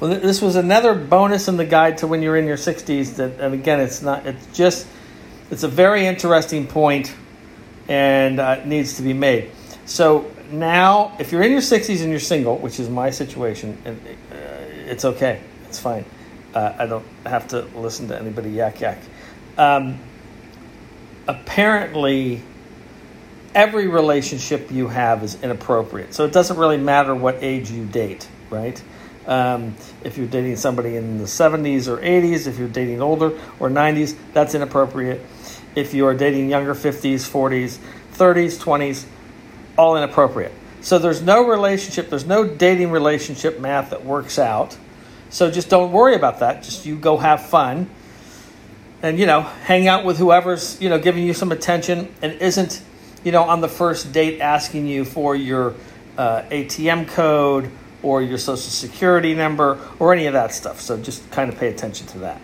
Well, th- this was another bonus in the guide to when you're in your 60s. That, and again, it's not. It's just. It's a very interesting point, and uh, needs to be made. So now, if you're in your 60s and you're single, which is my situation, and uh, it's okay. It's fine. Uh, I don't have to listen to anybody yak yak. Um, apparently, every relationship you have is inappropriate. So it doesn't really matter what age you date, right? Um, if you're dating somebody in the 70s or 80s, if you're dating older or 90s, that's inappropriate. If you are dating younger 50s, 40s, 30s, 20s, all inappropriate. So there's no relationship, there's no dating relationship math that works out. So just don't worry about that. Just you go have fun and you know, hang out with whoever's, you know, giving you some attention and isn't, you know, on the first date asking you for your uh, ATM code or your social security number or any of that stuff. So just kind of pay attention to that.